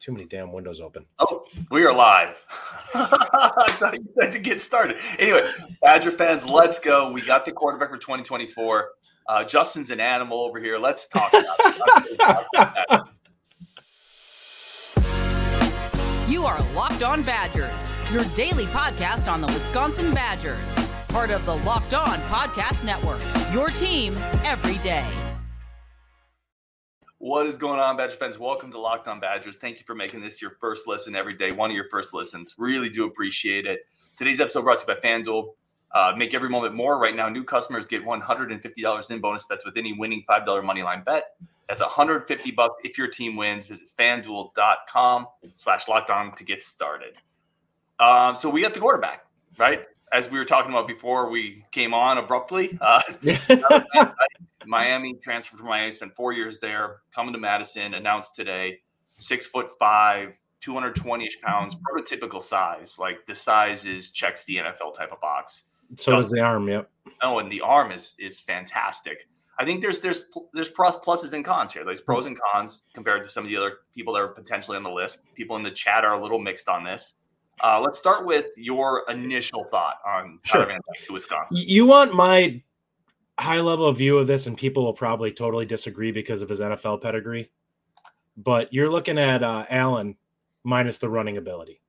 Too many damn windows open. Oh, we are live. I thought you said to get started. Anyway, Badger fans, let's go. We got the quarterback for 2024. Uh, Justin's an animal over here. Let's talk about it. You are Locked On Badgers, your daily podcast on the Wisconsin Badgers, part of the Locked On Podcast Network. Your team every day. What is going on, Badger fans? Welcome to Locked On Badgers. Thank you for making this your first listen every day, one of your first listens. Really do appreciate it. Today's episode brought to you by FanDuel. Uh, make every moment more. Right now, new customers get $150 in bonus bets with any winning $5 money line bet. That's 150 bucks if your team wins. Visit fanduel.com slash locked on to get started. Um, so we got the quarterback, right? As we were talking about before we came on abruptly. Uh, Miami transferred from Miami, spent four years there, coming to Madison, announced today, six foot five, 220 ish pounds, prototypical size. Like the size is checks the NFL type of box. So does the arm, yep. Oh, and the arm is is fantastic. I think there's there's there's pros, pluses and cons here. There's pros and cons compared to some of the other people that are potentially on the list. People in the chat are a little mixed on this. Uh, let's start with your initial thought on Sure. Van Dyke to Wisconsin. You want my high level view of this, and people will probably totally disagree because of his NFL pedigree. But you're looking at uh, Allen minus the running ability.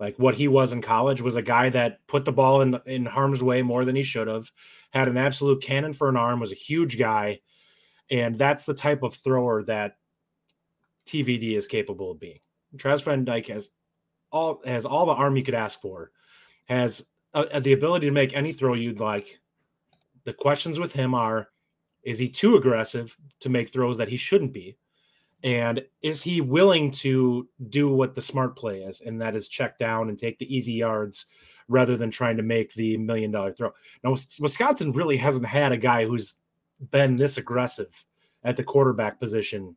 Like what he was in college was a guy that put the ball in in harm's way more than he should have. Had an absolute cannon for an arm. Was a huge guy, and that's the type of thrower that TVD is capable of being. Travis Van Dyke has all has all the arm you could ask for. Has uh, the ability to make any throw you'd like. The questions with him are is he too aggressive to make throws that he shouldn't be? And is he willing to do what the smart play is, and that is check down and take the easy yards rather than trying to make the million dollar throw? Now, Wisconsin really hasn't had a guy who's been this aggressive at the quarterback position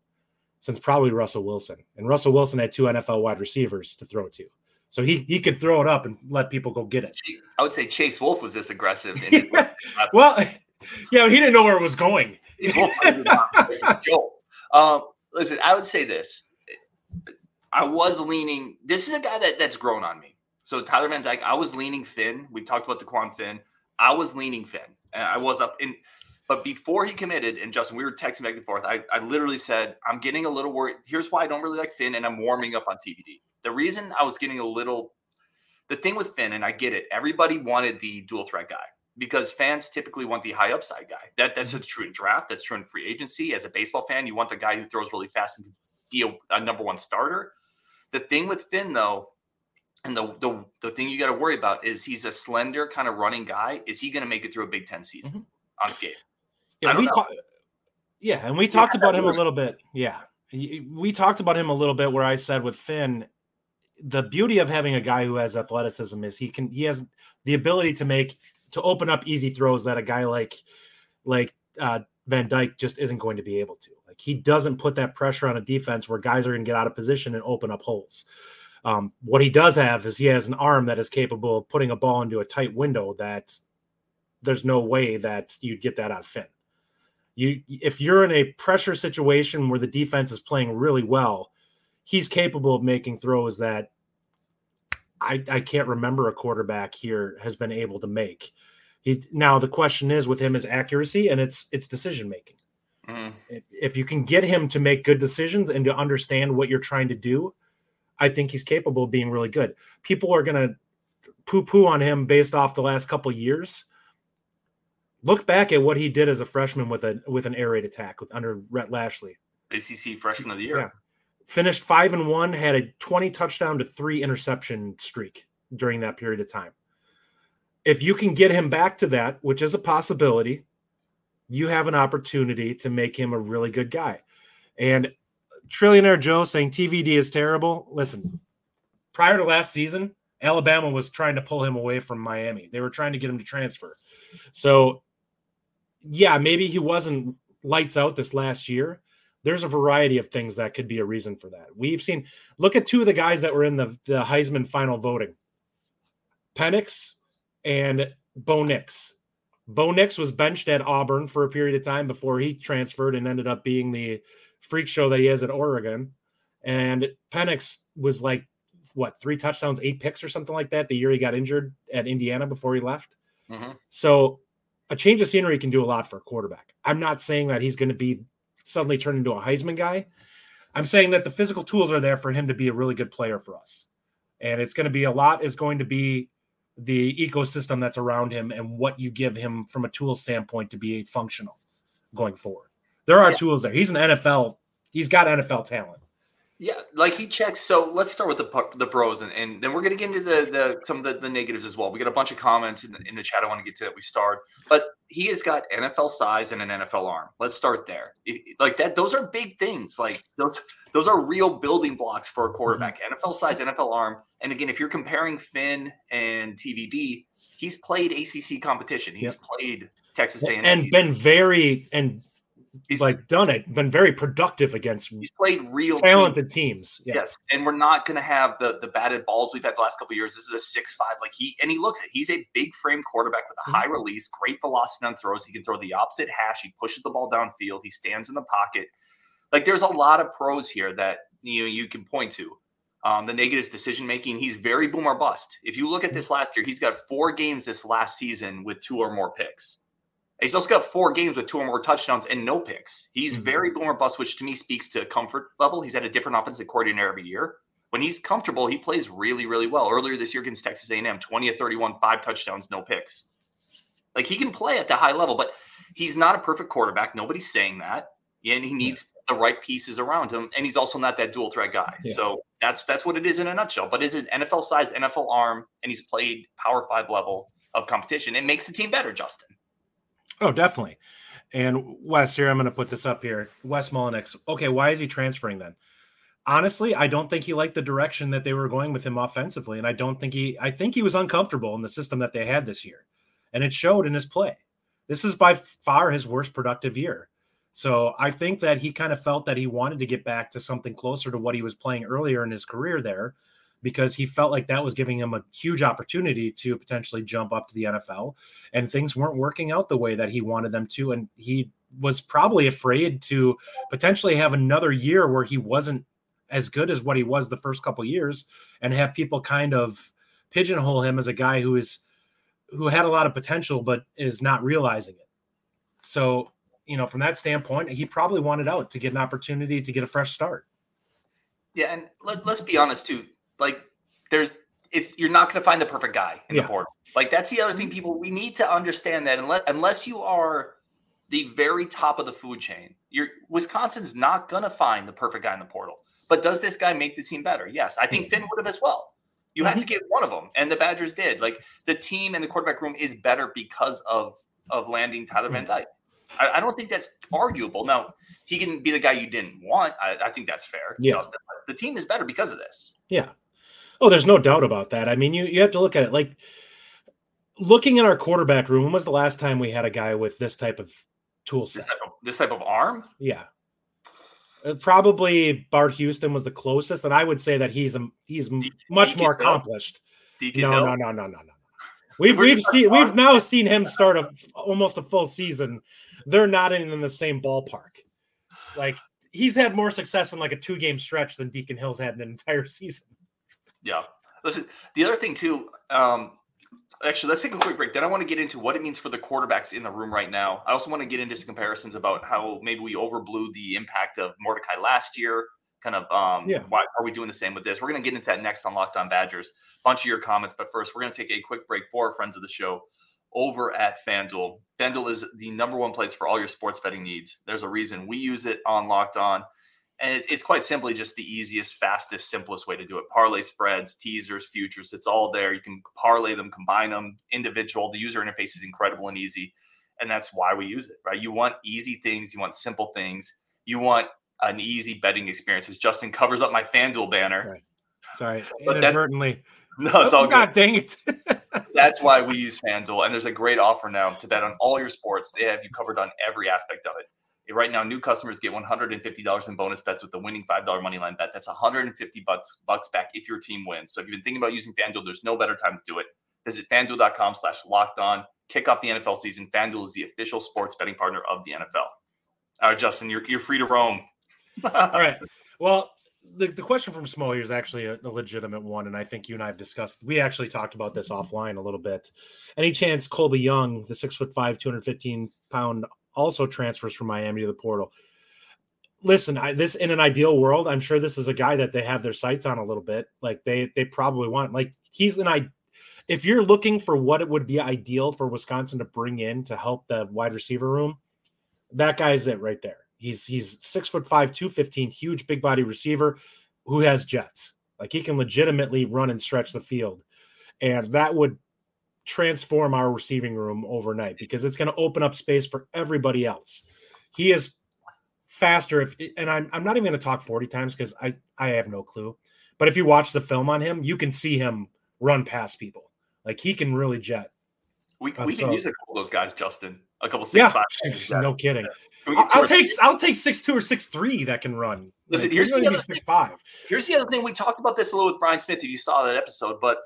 since probably Russell Wilson. And Russell Wilson had two NFL wide receivers to throw to. So he, he could throw it up and let people go get it. I would say Chase Wolf was this aggressive. Well, yeah, he didn't know where it was going. Chase Wolf was not Joel. Um, listen, I would say this. I was leaning. This is a guy that, that's grown on me. So Tyler Van Dyke, I was leaning Finn. We talked about DeQuan Finn. I was leaning Finn. I was up in, but before he committed, and Justin, we were texting back and forth. I, I literally said, I'm getting a little worried. Here's why I don't really like Finn, and I'm warming up on TVD. The reason I was getting a little, the thing with Finn, and I get it, everybody wanted the dual threat guy because fans typically want the high upside guy. That that's Mm-hmm. true in draft. That's true in free agency. As a baseball fan, you want the guy who throws really fast and can be a, a number one starter. The thing with Finn, though, and the the, the thing you got to worry about is he's a slender kind of running guy. Is he going to make it through a Big Ten season Mm-hmm. unscathed? Yeah, we talked. Yeah, and we talked had about him a little bit. Yeah, we talked about him a little bit. Where I said with Finn, the beauty of having a guy who has athleticism is he can he has the ability to make to open up easy throws that a guy like like uh, Van Dyke just isn't going to be able to. Like he doesn't put that pressure on a defense where guys are going to get out of position and open up holes. Um, what he does have is he has an arm that is capable of putting a ball into a tight window that there's no way that you'd get that out of Finn. You if you're in a pressure situation where the defense is playing really well, he's capable of making throws that I, I can't remember a quarterback here has been able to make. He now the question is with him is accuracy and it's it's decision making. Mhm. If- If you can get him to make good decisions and to understand what you're trying to do, I think he's capable of being really good. People are going to poo poo on him based off the last couple years. Look back at what he did as a freshman with a with an air raid attack with under Rhett Lashlee. ACC Freshman of the Year. Yeah. Finished five and one, had a 20 touchdown to three interception streak during that period of time. If you can get him back to that, which is a possibility, you have an opportunity to make him a really good guy. And Trillionaire Joe saying TVD is terrible. Listen, prior to last season, Alabama was trying to pull him away from Miami. They were trying to get him to transfer. So, yeah, maybe he wasn't lights out this last year. There's a variety of things that could be a reason for that. We've seen, look at two of the guys that were in the, the Heisman final voting Penix and Bo Nix. Bo Nix was benched at Auburn for a period of time before he transferred and ended up being the freak show that he is at Oregon. And Penix was like what three touchdowns, eight picks, or something like that the year he got injured at Indiana before he left. Mm-hmm. So a change of scenery can do a lot for a quarterback. I'm not saying that he's going to be suddenly turned into a Heisman guy. I'm saying that the physical tools are there for him to be a really good player for us. And it's going to be a lot is going to be the ecosystem that's around him and what you give him from a tool standpoint to be a functional going forward. There are yeah. tools there. He's an NFL, he's got NFL talent. Yeah, like he checks. So let's start with the the pros, and, and then we're going to get into the the some of the, the negatives as well. We got a bunch of comments in the, in the chat. I want to get to that. We start, but he has got NFL size and an NFL arm. Let's start there. It, like that, those are big things. Like those those are real building blocks for a quarterback. Mm-hmm. NFL size, NFL arm, and again, if you're comparing Finn and TVD, he's played ACC competition. He's yep. played Texas A&M and been very and he's like done it, been very productive against. He's played real talented teams. teams. Yes. yes. and we're not going to have the the batted balls we've had the last couple years. This is a six five, like he and he looks it. He's a big frame quarterback with a mm-hmm. high release, great velocity on throws. He can throw the opposite hash. He pushes the ball downfield. He stands in the pocket. Like there's a lot of pros here that you know, you can point to. Um, the negative decision making. He's very boom or bust. If you look at mm-hmm. this last year, he's got four games this last season with two or more picks. He's also got four games with two or more touchdowns and no picks. He's mm-hmm. very boomer bust, which to me speaks to comfort level. He's had a different offensive coordinator every year. When he's comfortable, he plays really, really well. Earlier this year against Texas A&M, 20 of 31, five touchdowns, no picks. Like he can play at the high level, but he's not a perfect quarterback. Nobody's saying that. And he needs yeah. the right pieces around him. And he's also not that dual threat guy. Yeah. So that's that's what it is in a nutshell. But is it NFL size, NFL arm, and he's played power five level of competition. It makes the team better, Justin. Oh, definitely. And Wes, here I'm going to put this up here. Wes Mullenix. Okay, why is he transferring then? Honestly, I don't think he liked the direction that they were going with him offensively, and I don't think he. I think he was uncomfortable in the system that they had this year, and it showed in his play. This is by far his worst productive year. So I think that he kind of felt that he wanted to get back to something closer to what he was playing earlier in his career there because he felt like that was giving him a huge opportunity to potentially jump up to the NFL. And things weren't working out the way that he wanted them to. And he was probably afraid to potentially have another year where he wasn't as good as what he was the first couple years and have people kind of pigeonhole him as a guy who is who had a lot of potential but is not realizing it. So, you know, from that standpoint, he probably wanted out to get an opportunity to get a fresh start. Yeah, and let, us be honest too like there's it's you're not going to find the perfect guy in yeah. the portal. Like that's the other thing people we need to understand that unless unless you are the very top of the food chain, you're Wisconsin's not going to find the perfect guy in the portal. But does this guy make the team better? Yes, I think mm-hmm. Finn would have as well. You had to mm-hmm. get one of them, and the Badgers did. Like the team and the quarterback room is better because of of landing Tyler Van mm-hmm. Dyke. I, I, don't think that's arguable. Now he can be the guy you didn't want. I, I think that's fair. Yeah. Justin, the team is better because of this. Yeah. Oh, there's no doubt about that. I mean, you you have to look at it like looking at our quarterback room. When was the last time we had a guy with this type of tool set? This type of, this type of arm? Yeah. Uh, probably Bart Houston was the closest, and I would say that he's a, he's D- much Deacon more accomplished. Deacon no, no, no, no, no, no. We've we've seen we've now seen him start a almost a full season. They're not in, in the same ballpark. Like he's had more success in like a two game stretch than Deacon Hill's had in an entire season. Yeah. Listen, the other thing too, um, actually, let's take a quick break. Then I want to get into what it means for the quarterbacks in the room right now. I also want to get into some comparisons about how maybe we overblew the impact of Mordecai last year. Kind of, um, yeah. why are we doing the same with this? We're going to get into that next on Locked On Badgers. Bunch of your comments, but first, we're going to take a quick break for our friends of the show over at FanDuel. FanDuel is the number one place for all your sports betting needs. There's a reason we use it on Locked On. And it's quite simply just the easiest, fastest, simplest way to do it. Parlay spreads, teasers, futures, it's all there. You can parlay them, combine them, individual. The user interface is incredible and easy. And that's why we use it, right? You want easy things, you want simple things, you want an easy betting experience. As Justin covers up my FanDuel banner. Right. Sorry, inadvertently. No, it's all oh, good. God dang it. that's why we use FanDuel. And there's a great offer now to bet on all your sports. They have you covered on every aspect of it. Right now, new customers get $150 in bonus bets with the winning $5 money line bet. That's 150 bucks bucks back if your team wins. So if you've been thinking about using FanDuel, there's no better time to do it. Visit fanduel.com slash locked on. Kick off the NFL season. FanDuel is the official sports betting partner of the NFL. All right, Justin, you're, you're free to roam. All right. Well, the, the question from Smo here is actually a, a, legitimate one, and I think you and I have discussed. We actually talked about this offline a little bit. Any chance Colby Young, the six foot five, two hundred fifteen pound, also transfers from Miami to the portal? Listen, I, this in an ideal world, I'm sure this is a guy that they have their sights on a little bit. Like they they probably want. Like he's an I. If you're looking for what it would be ideal for Wisconsin to bring in to help the wide receiver room, that guy's it right there He's he's six foot five, 215, huge big body receiver who has jets. Like he can legitimately run and stretch the field. And that would transform our receiving room overnight because it's going to open up space for everybody else. He is faster if and I'm I'm not even going to talk 40 times because I I have no clue. But if you watch the film on him, you can see him run past people. Like he can really jet. We, uh, we can use a couple of those guys, Justin. A couple six yeah, five. No kidding. I'll, I'll take I'll take six two or six three that can run. Listen, like, here's the other thing. five. Here's the other thing. We talked about this a little with Brian Smith. If you saw that episode, but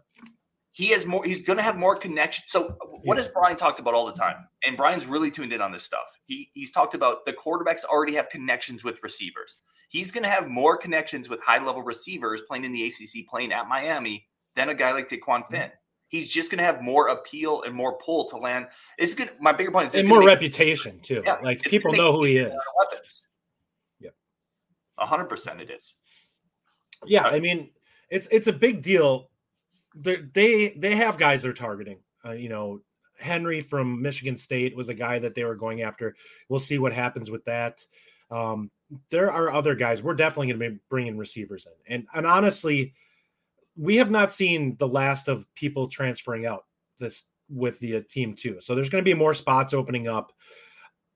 he has more. He's going to have more connection. So, what yeah. has Brian talked about all the time? And Brian's really tuned in on this stuff. He he's talked about the quarterbacks already have connections with receivers. He's going to have more connections with high level receivers playing in the ACC, playing at Miami, than a guy like DeQuan Finn. Mm-hmm he's just going to have more appeal and more pull to land. It's good. My bigger point is and more make, reputation too. Yeah, like people know who he is. Weapons. Yeah, hundred percent, it is. Yeah, I mean, it's it's a big deal. They they have guys they're targeting. Uh, you know, Henry from Michigan State was a guy that they were going after. We'll see what happens with that. Um, there are other guys. We're definitely going to be bringing receivers in, and and honestly we have not seen the last of people transferring out this with the uh, team too. So there's going to be more spots opening up.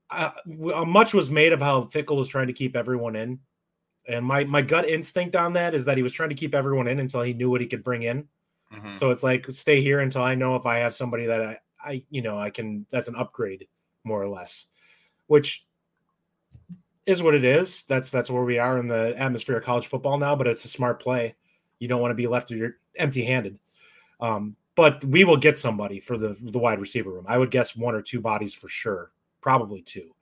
Uh, uh, much was made of how Fickell was trying to keep everyone in, and my my gut instinct on that is that he was trying to keep everyone in until he knew what he could bring in. Mm-hmm. So it's like stay here until I know if I have somebody that I, I you know I can that's an upgrade more or less, which is what it is. That's that's where we are in the atmosphere of college football now. But it's a smart play you don't want to be left empty-handed. Um, but we will get somebody for the the wide receiver room. I would guess one or two bodies for sure, probably two.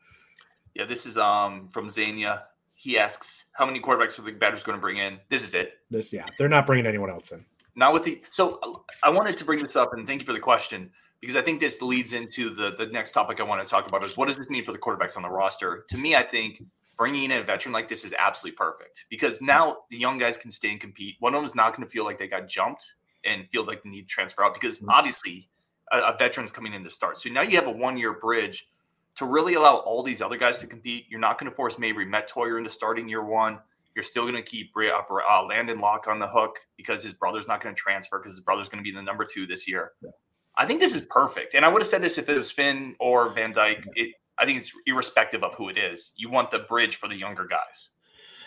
Yeah, this is um from Zania. He asks, "How many quarterbacks are the Badgers going to bring in?" This is it. This, yeah, they're not bringing anyone else in. Not with the. So I wanted to bring this up, and thank you for the question because I think this leads into the the next topic I want to talk about is what does this mean for the quarterbacks on the roster? To me, I think bringing in a veteran like this is absolutely perfect because now the young guys can stay and compete. One of them is not going to feel like they got jumped and feel like they need to transfer out because mm-hmm. obviously a, a veteran's coming in to start. So now you have a one year bridge to really allow all these other guys to compete. You're not going to force Mabrey Mettauer into starting year one. You're still going to keep uh, Landon Locke on the hook because his brother's not going to transfer because his brother's going to be the number two this year. Yeah. I think this is perfect. And I would have said this if it was Finn or Van Dyke. It, I think it's irrespective of who it is. You want the bridge for the younger guys.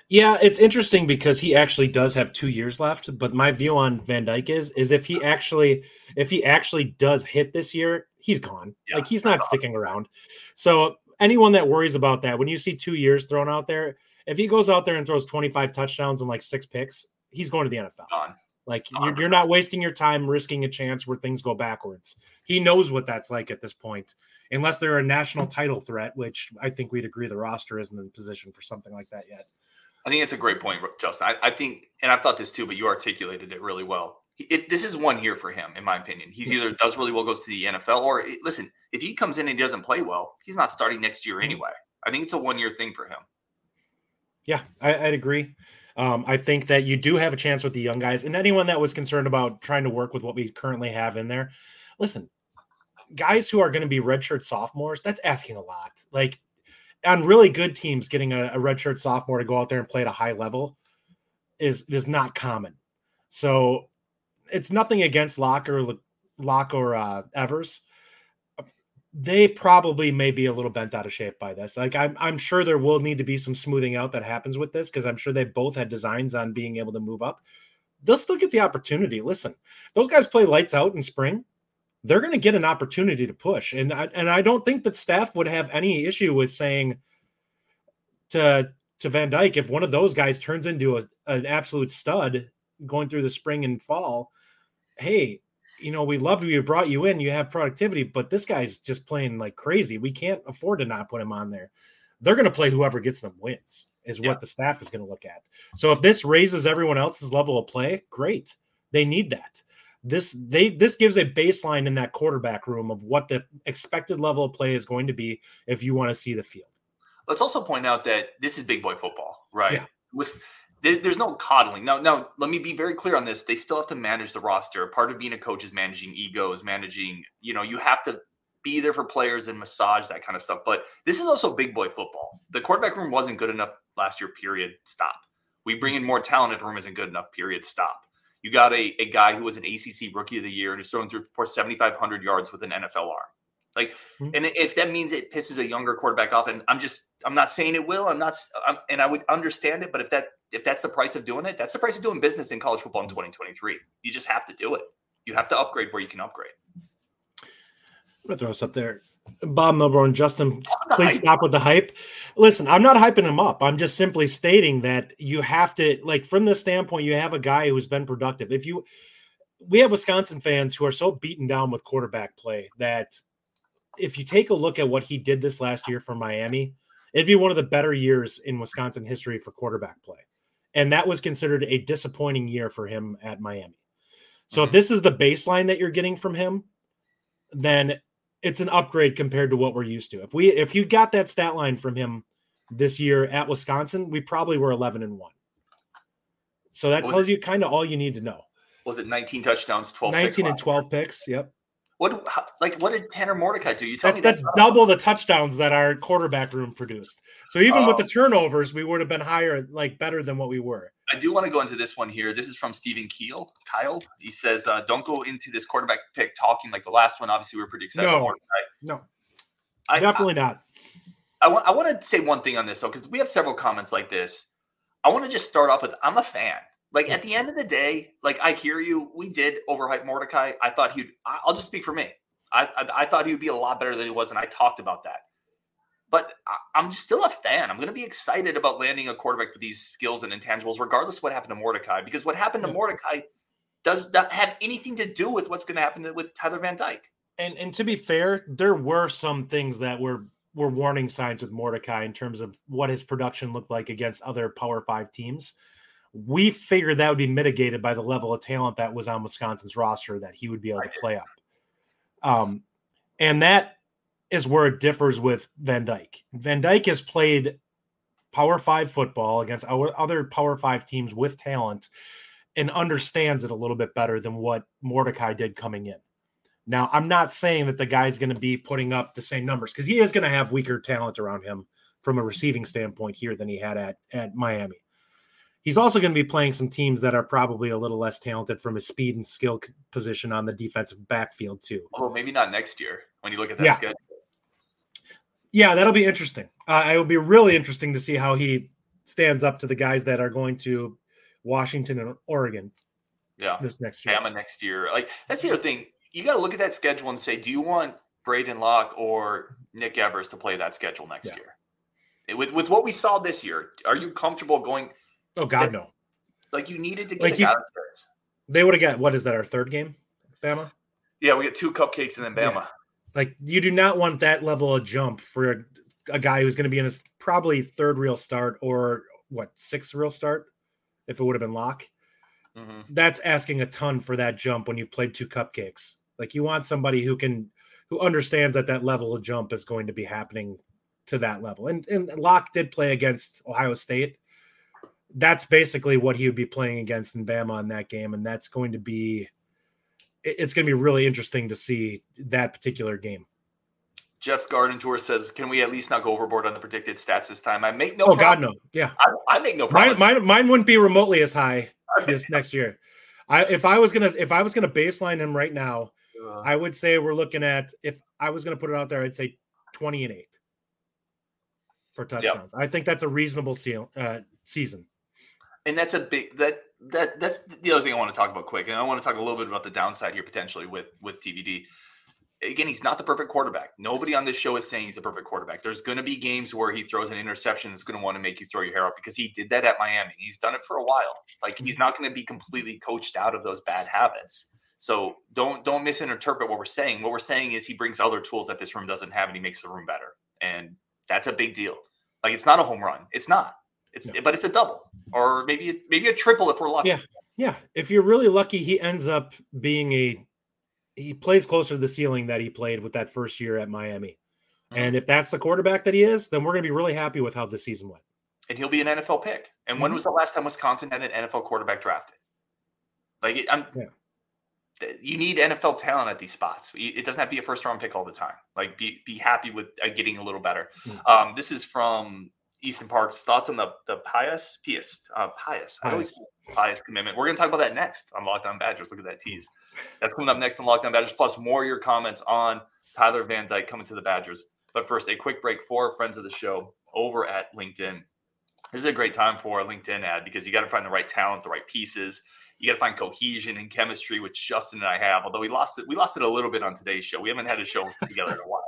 Yeah, it's interesting because he actually does have two years left. But my view on Van Dyke is is if he actually if he actually does hit this year, he's gone. Yeah, like he's not sticking around. So anyone that worries about that, when you see two years thrown out there, if he goes out there and throws 25 touchdowns and like six picks, he's going to the NFL. Gone. Like you're, you're, not wasting your time risking a chance where things go backwards. He knows what that's like at this point unless they're a national title threat, which I think we'd agree the roster isn't in position for something like that yet. I think it's a great point, Justin. I, I, think, and I've thought this too, but you articulated it really well. It, this is one year for him, in my opinion. He's either does really well, goes to the NFL, or listen, if he comes in and doesn't play well, he's not starting next year mm-hmm. anyway. I think it's a one year thing for him. Yeah, I, would agree. Um, I think that you do have a chance with the young guys, and anyone that was concerned about trying to work with what we currently have in there. Listen, guys who are going to be redshirt sophomores, that's asking a lot. Like on really good teams, getting a, a redshirt sophomore to go out there and play at a high level is is not common. So it's nothing against Locke or Locke or uh, Evers. They probably may be a little bent out of shape by this. Like I'm, I'm sure there will need to be some smoothing out that happens with this because I'm sure they both had designs on being able to move up. They'll still get the opportunity. Listen, those guys play lights out in spring they're going to get an opportunity to push. And I, and I don't think that staff would have any issue with saying to to Van Dyke if one of those guys turns into a, an absolute stud going through the spring and fall. Hey, you know, we love you. We brought you in. You have productivity, but this guy's just playing like crazy. We can't afford to not put him on there. They're going to play whoever gets them wins. is Yeah. what the staff is going to look at. So if this raises everyone else's level of play, great. They need that. This they this gives a baseline in that quarterback room of what the expected level of play is going to be if you want to see the field. Let's also point out that this is big boy football, right? Yeah. Was there, there's no coddling. Now, now let me be very clear on this. They still have to manage the roster. Part of being a coach is managing egos, managing. You know, you have to be there for players and massage that kind of stuff. But this is also big boy football. The quarterback room wasn't good enough last year. Period. Stop. We bring in more talent if room isn't good enough. Period. Stop. You got a, a guy who was an ACC rookie of the year and is throwing through for 7,500 yards with an NFL arm. Like, Mhm. and if that means it pisses a younger quarterback off, and I'm just, I'm not saying it will. I'm not, I'm, and I would understand it. But if that, if that's the price of doing it, that's the price of doing business in college football in 2023. You just have to do it. You have to upgrade where you can upgrade. I'm gonna throw this up there. Bob Milburn, Justin, please hype. stop with the hype. Listen, I'm not hyping him up. I'm just simply stating that you have to, like, from the standpoint, you have a guy who's been productive. If you, we have Wisconsin fans who are so beaten down with quarterback play that if you take a look at what he did this last year for Miami, it'd be one of the better years in Wisconsin history for quarterback play. And that was considered a disappointing year for him at Miami. So if Mhm. this is the baseline that you're getting from him, then it's an upgrade compared to what we're used to. If we if you got that stat line from him this year at Wisconsin, we probably were 11 and 1. So that tells you kind of all you need to know. Was it 19 touchdowns, 12 picks 19 and 12 picks. Yep. What how, like what did Tanner Mordecai do? You tell That's me that's not- double the touchdowns that our quarterback room produced. So even with Oh. the turnovers, we would have been higher, like better than what we were. I do want to go into this one here. This is from Stephen Keel. Kyle. He says, uh, "Don't go into this quarterback pick talking like the last one. Obviously, we are pretty excited. No. No, I, definitely not. I, I want. I want to say one thing on this though, because we have several comments like this. I want to just start off with, I'm a fan. Like at the end of the day, like I hear you. We did overhype Mordecai. I thought he'd. I'll just speak for me. I, I, I thought he would be a lot better than he was, and I talked about that. But I, I'm just still a fan. I'm going to be excited about landing a quarterback with these skills and intangibles, regardless of what happened to Mordecai. Because what happened to Mordecai does not have anything to do with what's going to happen with Tyler Van Dyke. And and to be fair, there were some things that were were warning signs with Mordecai in terms of what his production looked like against other Power Five teams. We figured that would be mitigated by the level of talent that was on Wisconsin's roster that he would be able to play up. Um, and that is where it differs with Van Dyke. Van Dyke has played Power Five football against our other Power Five teams with talent and understands it a little bit better than what Mordecai did coming in. Now, I'm not saying that the guy's going to be putting up the same numbers because he is going to have weaker talent around him from a receiving standpoint here than he had at, at Miami. He's also going to be playing some teams that are probably a little less talented from his speed and skill position on the defensive backfield, too. Although maybe not next year when you look at that Yeah. schedule. Yeah, that'll be interesting. Uh, it will be really interesting to see how he stands up to the guys that are going to Washington and Oregon Yeah. this next year. Bama next year. Like that's the other thing. You got to look at that schedule and say, do you want Braedyn Locke or Nick Evers to play that schedule next Yeah. year? With with what we saw this year, are you comfortable going Oh, God, no. like you needed to get Like you- guy like this? They would have got, what is that, our third game, Bama? Yeah, we get two cupcakes and then Bama. Yeah. Like you do not want that level of jump for a, a guy who's going to be in his probably third real start or what sixth real start if it would have been Locke. Mhm. That's asking a ton for that jump when you've played two cupcakes. Like you want somebody who can who understands that that level of jump is going to be happening to that level. And and Locke did play against Ohio State. That's basically what he would be playing against in Bama in that game, and that's going to be it's going to be really interesting to see that particular game. Jeff's Garden Tour says, "Can we at least not go overboard on the predicted stats this time?" I make no. oh God, no, yeah, I, I make no mine, promise. mine, mine wouldn't be remotely as high this next year. I if I was gonna if I was gonna baseline him right now, Uh, I would say we're looking at if I was gonna put it out there, I'd say twenty and eight for touchdowns. I think that's a reasonable seal, uh, season. And that's a big that that that's the other thing I want to talk about quick, and I want to talk a little bit about the downside here potentially with with TVD. Again, he's not the perfect quarterback. Nobody on this show is saying he's the perfect quarterback. There's going to be games where he throws an interception that's going to want to make you throw your hair out because he did that at Miami. He's done it for a while. Like he's not going to be completely coached out of those bad habits. So don't don't misinterpret what we're saying. What we're saying is he brings other tools that this room doesn't have, and he makes the room better. And that's a big deal. Like it's not a home run. It's not. It's no. but it's a double or maybe maybe a triple if we're lucky. Yeah, yeah. If you're really lucky, he ends up being a he plays closer to the ceiling that he played with that first year at Miami. Mm-hmm. And if that's the quarterback that he is, then we're going to be really happy with how the season went. And he'll be an NFL pick. And mm-hmm. when was the last time Wisconsin had an NFL quarterback drafted? Like I'm, yeah. you need NFL talent at these spots. It doesn't have to be a first round pick all the time. Like be be happy with uh, getting a little better. Mm-hmm. Um, this is from Easton Park's thoughts on the the Pius Pius uh, Pius. I always Pius commitment. We're going to talk about that next on Locked On Badgers. Look at that tease. That's coming up next on Locked On Badgers. Plus more your comments on Tyler Van Dyke coming to the Badgers. But first, a quick break for friends of the show over at LinkedIn. This is a great time for a LinkedIn ad because you got to find the right talent, the right pieces. You got to find cohesion and chemistry, which Justin and I have. Although we lost it, we lost it a little bit on today's show. We haven't had a show together in a while.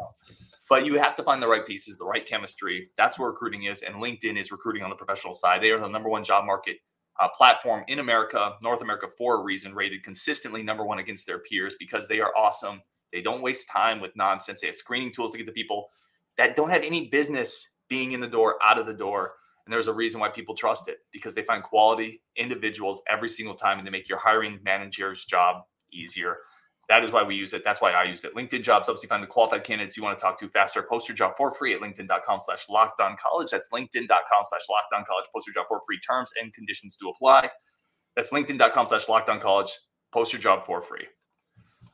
But you have to find the right pieces, the right chemistry. That's where recruiting is, and LinkedIn is recruiting on the professional side. They are the number one job market uh, platform in America, North America, for a reason. Rated consistently number one against their peers because they are awesome. They don't waste time with nonsense. They have screening tools to get the people that don't have any business being in the door, out of the door. And there's a reason why people trust it because they find quality individuals every single time and they make your hiring manager's job easier. That is why we use it. That's why I used it. LinkedIn jobs helps you find the qualified candidates you want to talk to faster. Post your job for free at LinkedIn.com slash locked on college. That's LinkedIn.com slash locked on college. Post your job for free. Terms and conditions to apply. That's LinkedIn.com slash locked on college. Post your job for free.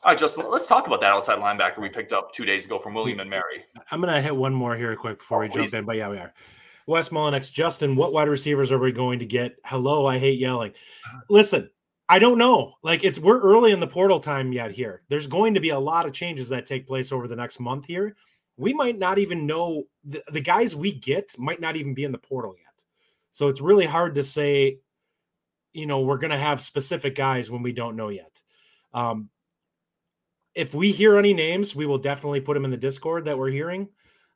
All right, Justin, let's talk about that outside linebacker we picked up two days ago from William and Mary. I'm going to hit one more here quick before oh, we please. jump in, but yeah, we are. Wes Mullinex, Justin, what wide receivers are we going to get? Hello, I hate yelling. Listen, I don't know. Like it's we're early in the portal time yet here. There's going to be a lot of changes that take place over the next month here. We might not even know the, the guys we get might not even be in the portal yet. So it's really hard to say, you know, we're going to have specific guys when we don't know yet. Um, if we hear any names, we will definitely put them in the Discord that we're hearing.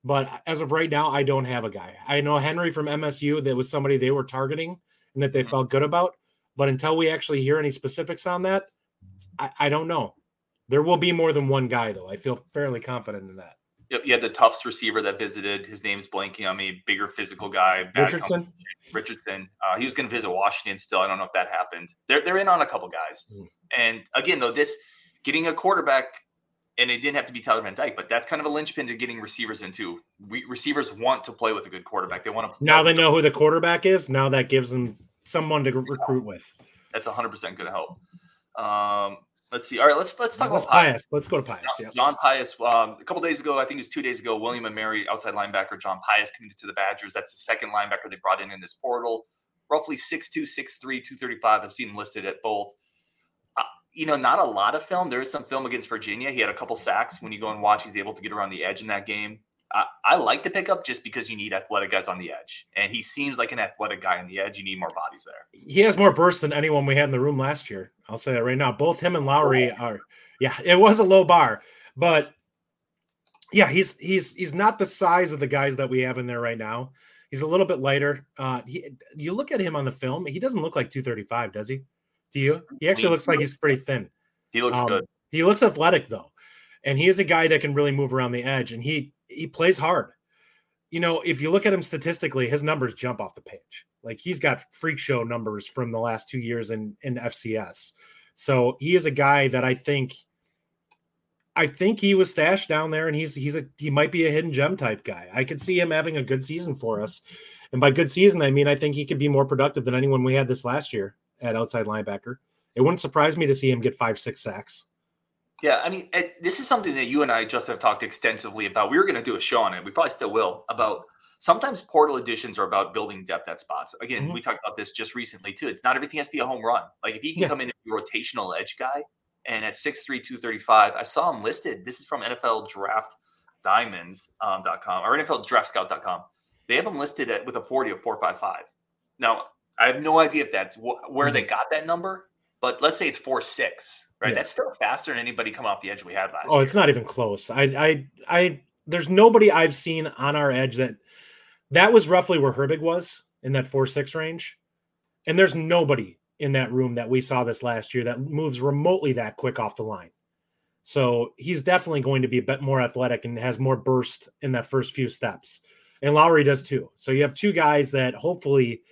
But as of right now, I don't have a guy. I know Henry from MSU that was somebody they were targeting and that they mm-hmm. felt good about. But until we actually hear any specifics on that, I, I don't know. There will be more than one guy, though. I feel fairly confident in that. You had the Tufts receiver that visited. His name's blanking on me. Bigger physical guy. Richardson. Richardson. Uh, he was going to visit Washington still. I don't know if that happened. They're they're in on a couple guys. Mm. And again, though, this getting a quarterback, and it didn't have to be Tyler Van Dyke, but that's kind of a linchpin to getting receivers into. We, receivers want to play with a good quarterback. They want to. Now they know who the quarterback is. Now that gives them someone to recruit with. That's 100 percent going to help. Um, let's see. All right, let's let's talk let's about Pius. Pius. Let's go to Pius. John, John Pius. Um, a couple days ago, I think it was two days ago. William and Mary, outside linebacker, John Pius committed to the Badgers. That's the second linebacker they brought in in this portal. Roughly 6'2", 6'3", 235. I've seen him listed at both you know, not a lot of film. There is some film against Virginia. He had a couple sacks. When you go and watch, he's able to get around the edge in that game. I, I like the pickup just because you need athletic guys on the edge, and he seems like an athletic guy on the edge. You need more bodies there. He has more burst than anyone we had in the room last year. I'll say that right now. Both him and Lowry are. Yeah, it was a low bar, but yeah, he's he's he's not the size of the guys that we have in there right now. He's a little bit lighter. Uh, he, you look at him on the film; he doesn't look like 235, does he? Do you? He actually looks like he's pretty thin. He looks um, good. He looks athletic though, and he is a guy that can really move around the edge, and he he plays hard. You know, if you look at him statistically, his numbers jump off the page. Like he's got freak show numbers from the last two years in in FCS. So he is a guy that I think I think he was stashed down there, and he's he's a he might be a hidden gem type guy. I could see him having a good season for us, and by good season I mean I think he could be more productive than anyone we had this last year at outside linebacker. It wouldn't surprise me to see him get five, six sacks. Yeah, I mean, it, this is something that you and I just have talked extensively about. We were going to do a show on it. We probably still will about sometimes portal additions are about building depth at spots. Again, mm-hmm. we talked about this just recently too. It's not everything has to be a home run. Like if he can yeah. come in and be a rotational edge guy, and at 6'3", 235, I saw him listed. This is from NFL Draft Diamonds.com um, or NFL Draft Scout.com. They have him listed at with a 40 of 455. Now, I have no idea if that's wh- where mm-hmm. they got that number, but let's say it's four six, right? Yeah. That's still faster than anybody come off the edge we had last. Oh, year. it's not even close. I, I, I. There's nobody I've seen on our edge that that was roughly where Herbig was in that four six range, and there's nobody in that room that we saw this last year that moves remotely that quick off the line. So he's definitely going to be a bit more athletic and has more burst in that first few steps. and Lowry does too. So you have two guys that hopefully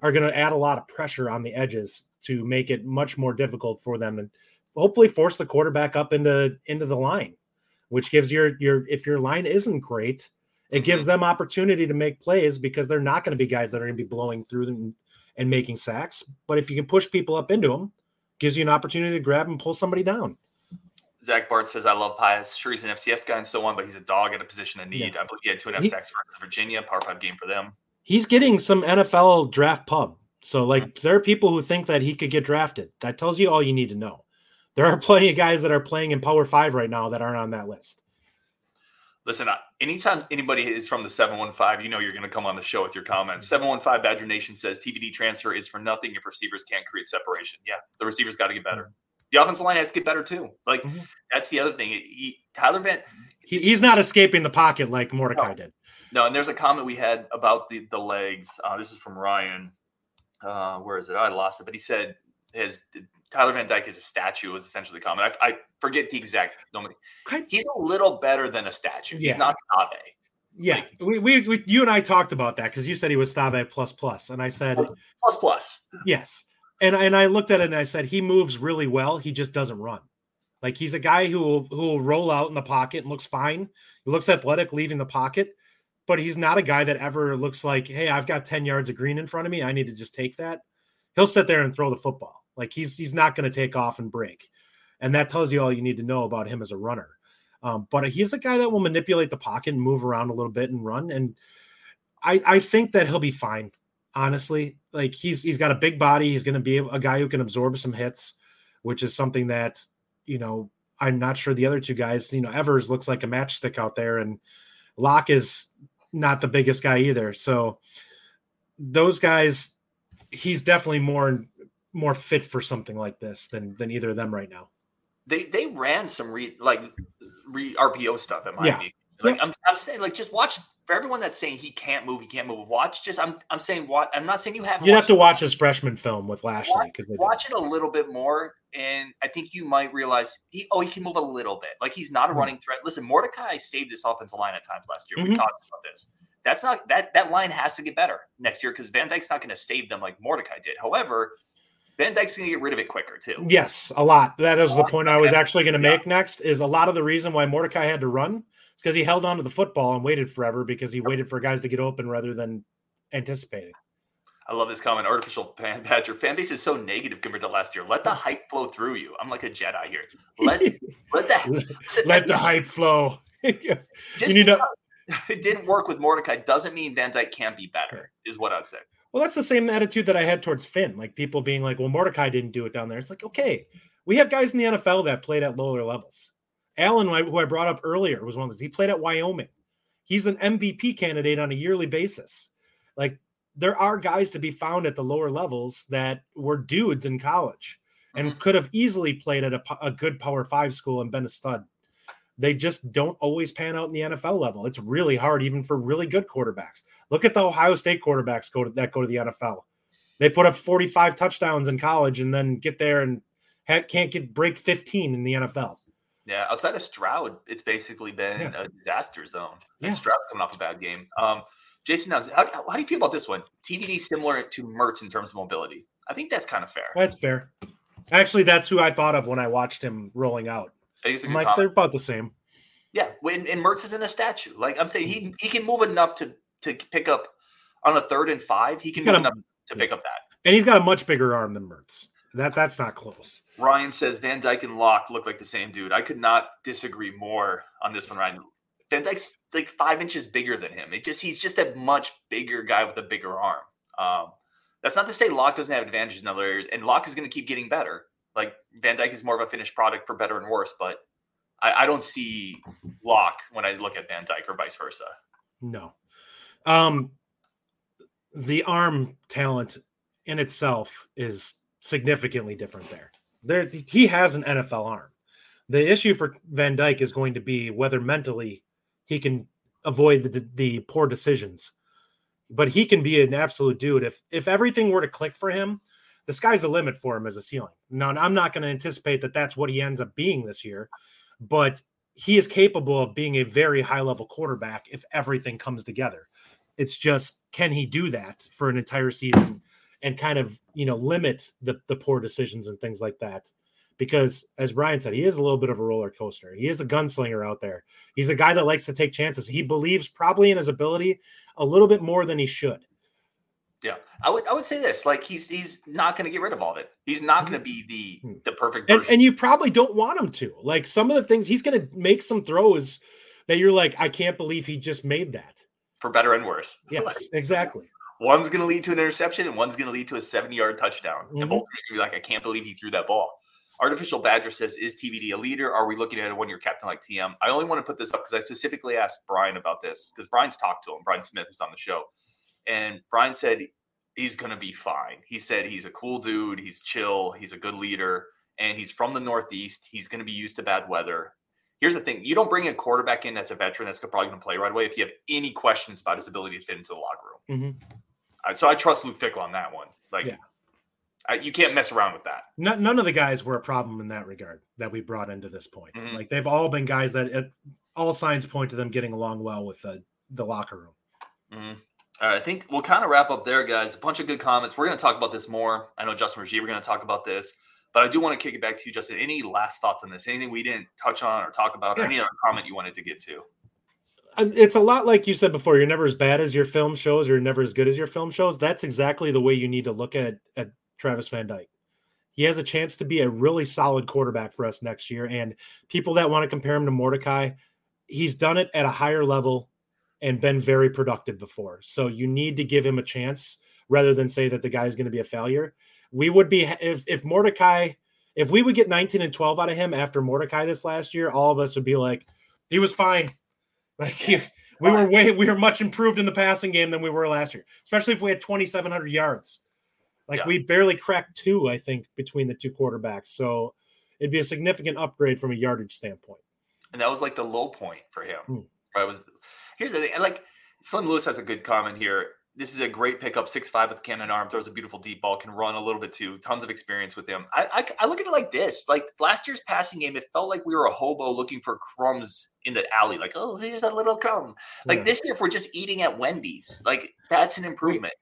are going to add a lot of pressure on the edges to make it much more difficult for them and hopefully force the quarterback up into into the line, which gives your your if your line isn't great, it Mm-hmm. gives them opportunity to make plays because they're not going to be guys that are going to be blowing through them and making sacks. But if you can push people up into them, gives you an opportunity to grab and pull somebody down. Zach Bart says, I love Pius. Sure, he's an FCS guy and so on, but he's a dog at a position of need. Yeah. I believe he had two and a half He- sacks for Virginia, power five game for them. He's getting some NFL draft pub. So like there are people who think that he could get drafted. That tells you all you need to know. There are plenty of guys that are playing in Power 5 right now that aren't on that list. Listen, anytime anybody is from the 715, you know you're going to come on the show with your comments. 715 Badger Nation says TVD transfer is for nothing if receivers can't create separation. Yeah, the receivers got to get better. The offensive line has to get better too. Like, Mhm. that's the other thing. He, Tyler Van, He, he's not escaping the pocket like Mordecai No. did. No, and there's a comment we had about the the legs. Uh, this is from Ryan. Uh, where is it? I lost it, but he said his Tyler Van Dyke is a statue. Was essentially the comment. I, I forget the exact. Nobody. I- He's a little better than a statue. He's not Stave. Yeah, we, we, we you and I talked about that because you said he was Stave plus plus, and I said Plus plus. yes, and and I looked at it and I said he moves really well. He just doesn't run. Like he's a guy who will who will roll out in the pocket and looks fine. He looks athletic leaving the pocket, but he's not a guy that ever looks like, hey, I've got ten yards of green in front of me. I need to just take that. He'll sit there and throw the football. Like he's he's not going to take off and break, and that tells you all you need to know about him as a runner. Um, but he's a guy that will manipulate the pocket and move around a little bit and run. And I, I think that he'll be fine. Honestly, like he's he's got a big body. He's going to be a guy who can absorb some hits, which is something that you know I'm not sure the other two guys. You know, Evers looks like a matchstick out there, and Locke is not the biggest guy either. So those guys, he's definitely more more fit for something like this than than either of them right now. They they ran some re like re RPO stuff at Yeah. Miami. Like I'm I'm saying like just watch for everyone that's saying he can't move, he can't move. Watch just I'm I'm saying what I'm not saying you haven't. You'd have to watch his freshman film with Lashlee because watch it a little bit more, and I think you might realize he oh he can move a little bit. Like he's not a Mhm. running threat. Listen, Mordecai saved this offensive line at times last year. We Mhm. talked about this. That's not that that line has to get better next year because Van Dyke's not going to save them like Mordecai did. However, Van Dyke's going to get rid of it quicker too. Yes, a lot. That is the point I was actually going to Yeah. make next. Is a lot of the reason why Mordecai had to run is because he held on to the football and waited forever because he waited for guys to get open rather than anticipating. I love this comment. Artificial fan badger fan base is so negative compared to last year. Let the hype flow through you. I'm like a Jedi here. Let let the Let the hype flow. just you need to- it didn't work with Mordecai doesn't mean Van Dyke can't be better. Is what I'd say. Well, that's the same attitude that I had towards Finn. Like people being like, well, Mordecai didn't do it down there. It's like, okay, we have guys in the NFL that played at lower levels. Allen, who who I brought up earlier, was one of those. He played at Wyoming. He's an MVP candidate on a yearly basis. Like there are guys to be found at the lower levels that were dudes in college and mm-hmm. could have easily played at a, a good Power Five school and been a stud. They just don't always pan out in the NFL level. It's really hard, even for really good quarterbacks. Look at the Ohio State quarterbacks go to, that go to the NFL. They put up 45 touchdowns in college and then get there and ha- can't get break 15 in the NFL. Yeah, outside of Stroud, it's basically been Yeah. a disaster zone. Yeah. And Stroud coming off a bad game. Um, Jason, how, how, how do you feel about this one? TVD similar to Mertz in terms of mobility. I think that's kind of fair. That's fair. Actually, that's who I thought of when I watched him rolling out. I think it's a I'm like, comment. they're about the same. Yeah, when and Mertz isn't a statue. Like I'm saying, he he can move enough to to pick up on a third and five. He can move a- enough to pick up that. And he's got a much bigger arm than Mertz. That that's not close. Ryan says Van Dyke and Locke look like the same dude. I could not disagree more on this one, Ryan. Van Dyke's like five inches bigger than him. It just he's just a much bigger guy with a bigger arm. Um, that's not to say Locke doesn't have advantages in other areas, and Locke is going to keep getting better. Like Van Dyke is more of a finished product for better and worse, but I, I don't see Locke when I look at Van Dyke or vice versa. No. Um the arm talent in itself is significantly different there. There he has an NFL arm. The issue for Van Dyke is going to be whether mentally he can avoid the, the poor decisions. But he can be an absolute dude if if everything were to click for him, the sky's the limit for him as a ceiling. Now I'm not going to anticipate that that's what he ends up being this year, but he is capable of being a very high level quarterback if everything comes together. It's just can he do that for an entire season and kind of you know limit the the poor decisions and things like that? Because as Brian said, he is a little bit of a roller coaster. He is a gunslinger out there. He's a guy that likes to take chances. He believes probably in his ability a little bit more than he should. Yeah, I would I would say this like he's he's not going to get rid of all of it. He's not going to be the Hmm. the perfect And, and you probably don't want him to. Like some of the things he's going to make some throws that you're like, I can't believe he just made that. for better and worse. Yes, exactly. One's going to lead to an interception and one's going to lead to a 70 yard touchdown. Mhm. And both are going to be like, I can't believe he threw that ball. Artificial Badger says, Is TVD a leader? Are we looking at a one year captain like TM? I only want to put this up because I specifically asked Brian about this because Brian's talked to him, Brian Smith, was on the show. And Brian said he's going to be fine. He said he's a cool dude. He's chill. He's a good leader. And he's from the Northeast. He's going to be used to bad weather. Here's the thing you don't bring a quarterback in that's a veteran that's probably going to play right away if you have any questions about his ability to fit into the locker room. Mhm. So I trust Luke Fickell on that one. Like, Yeah. I, you can't mess around with that. No, none of the guys were a problem in that regard that we brought into this point. Mhm. Like they've all been guys that it, all signs point to them getting along well with the, the locker room. Mhm. All right, I think we'll kind of wrap up there, guys. A bunch of good comments. We're going to talk about this more. I know Justin Rajiv, we're going to talk about this, but I do want to kick it back to you, Justin. Any last thoughts on this? Anything we didn't touch on or talk about, or any other comment you wanted to get to? It's a lot like you said before. You're never as bad as your film shows. You're never as good as your film shows. That's exactly the way you need to look at at Travis Van Dyke. He has a chance to be a really solid quarterback for us next year. And people that want to compare him to Mordecai, he's done it at a higher level and been very productive before. So you need to give him a chance rather than say that the guy is going to be a failure. We would be if if Mordecai, if we would get 19 and 12 out of him after Mordecai this last year, all of us would be like, he was fine. Like he, we were way we were much improved in the passing game than we were last year, especially if we had 2,700 yards. Like Yeah. we barely cracked two, I think, between the two quarterbacks. So it'd be a significant upgrade from a yardage standpoint. And that was like the low point for him. Hmm. Right? Was here's the thing. and, Like Slim Lewis has a good comment here. This is a great pickup, six five with the cannon arm, throws a beautiful deep ball, can run a little bit too. Tons of experience with him. I, I I look at it like this: like last year's passing game, it felt like we were a hobo looking for crumbs in the alley. Like, oh, here's a little crumb. Like Yeah. this year, if we're just eating at Wendy's, like that's an improvement.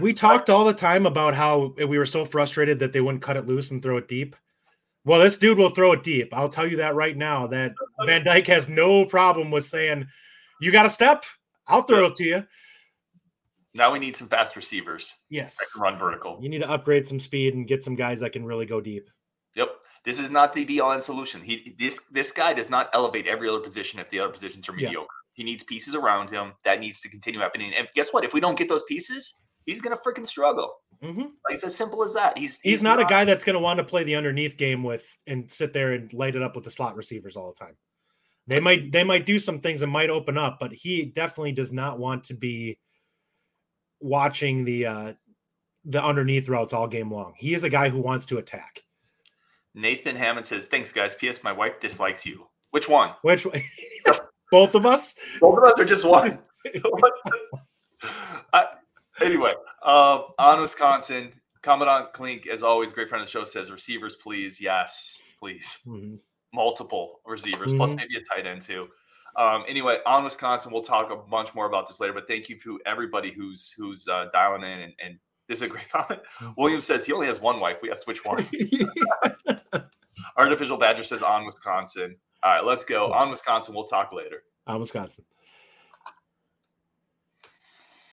We talked all the time about how we were so frustrated that they wouldn't cut it loose and throw it deep. Well, this dude will throw it deep. I'll tell you that right now. That Van Dyke has no problem with saying, "You got a step, I'll throw it to you." Now we need some fast receivers Yes, run vertical. you need to upgrade some speed and get some guys that can really go deep. Yep. This is not the be all end solution. He this this guy does not elevate every other position if the other positions are Yeah. mediocre. He needs pieces around him that needs to continue happening. And guess what? If we don't get those pieces, he's gonna freaking struggle. Mhm. Like it's as simple as that. He's He's, not, a guy that's going to want to play the underneath game with and sit there and light it up with the slot receivers all the time. They That's- might they might do some things that might open up, but he definitely does not want to be watching the uh the underneath routes all game long. He is a guy who wants to attack. Nathan Hammond says, "Thanks, guys. P.S. My wife dislikes you. Which one? Which one? both of us? Both of us are just one. uh, anyway, uh, on Wisconsin, Commandant Klink, as always, great friend of the show, says receivers, please. Yes, please. Mhm. Multiple receivers, plus Mhm. maybe a tight end too. Um, anyway, on Wisconsin, we'll talk a bunch more about this later. But thank you to everybody who's who's uh, dialing in. And, and this is a great comment. William says he only has one wife. We asked which one. Artificial Badger says on Wisconsin. All right, let's go on Wisconsin. We'll talk later. On Wisconsin.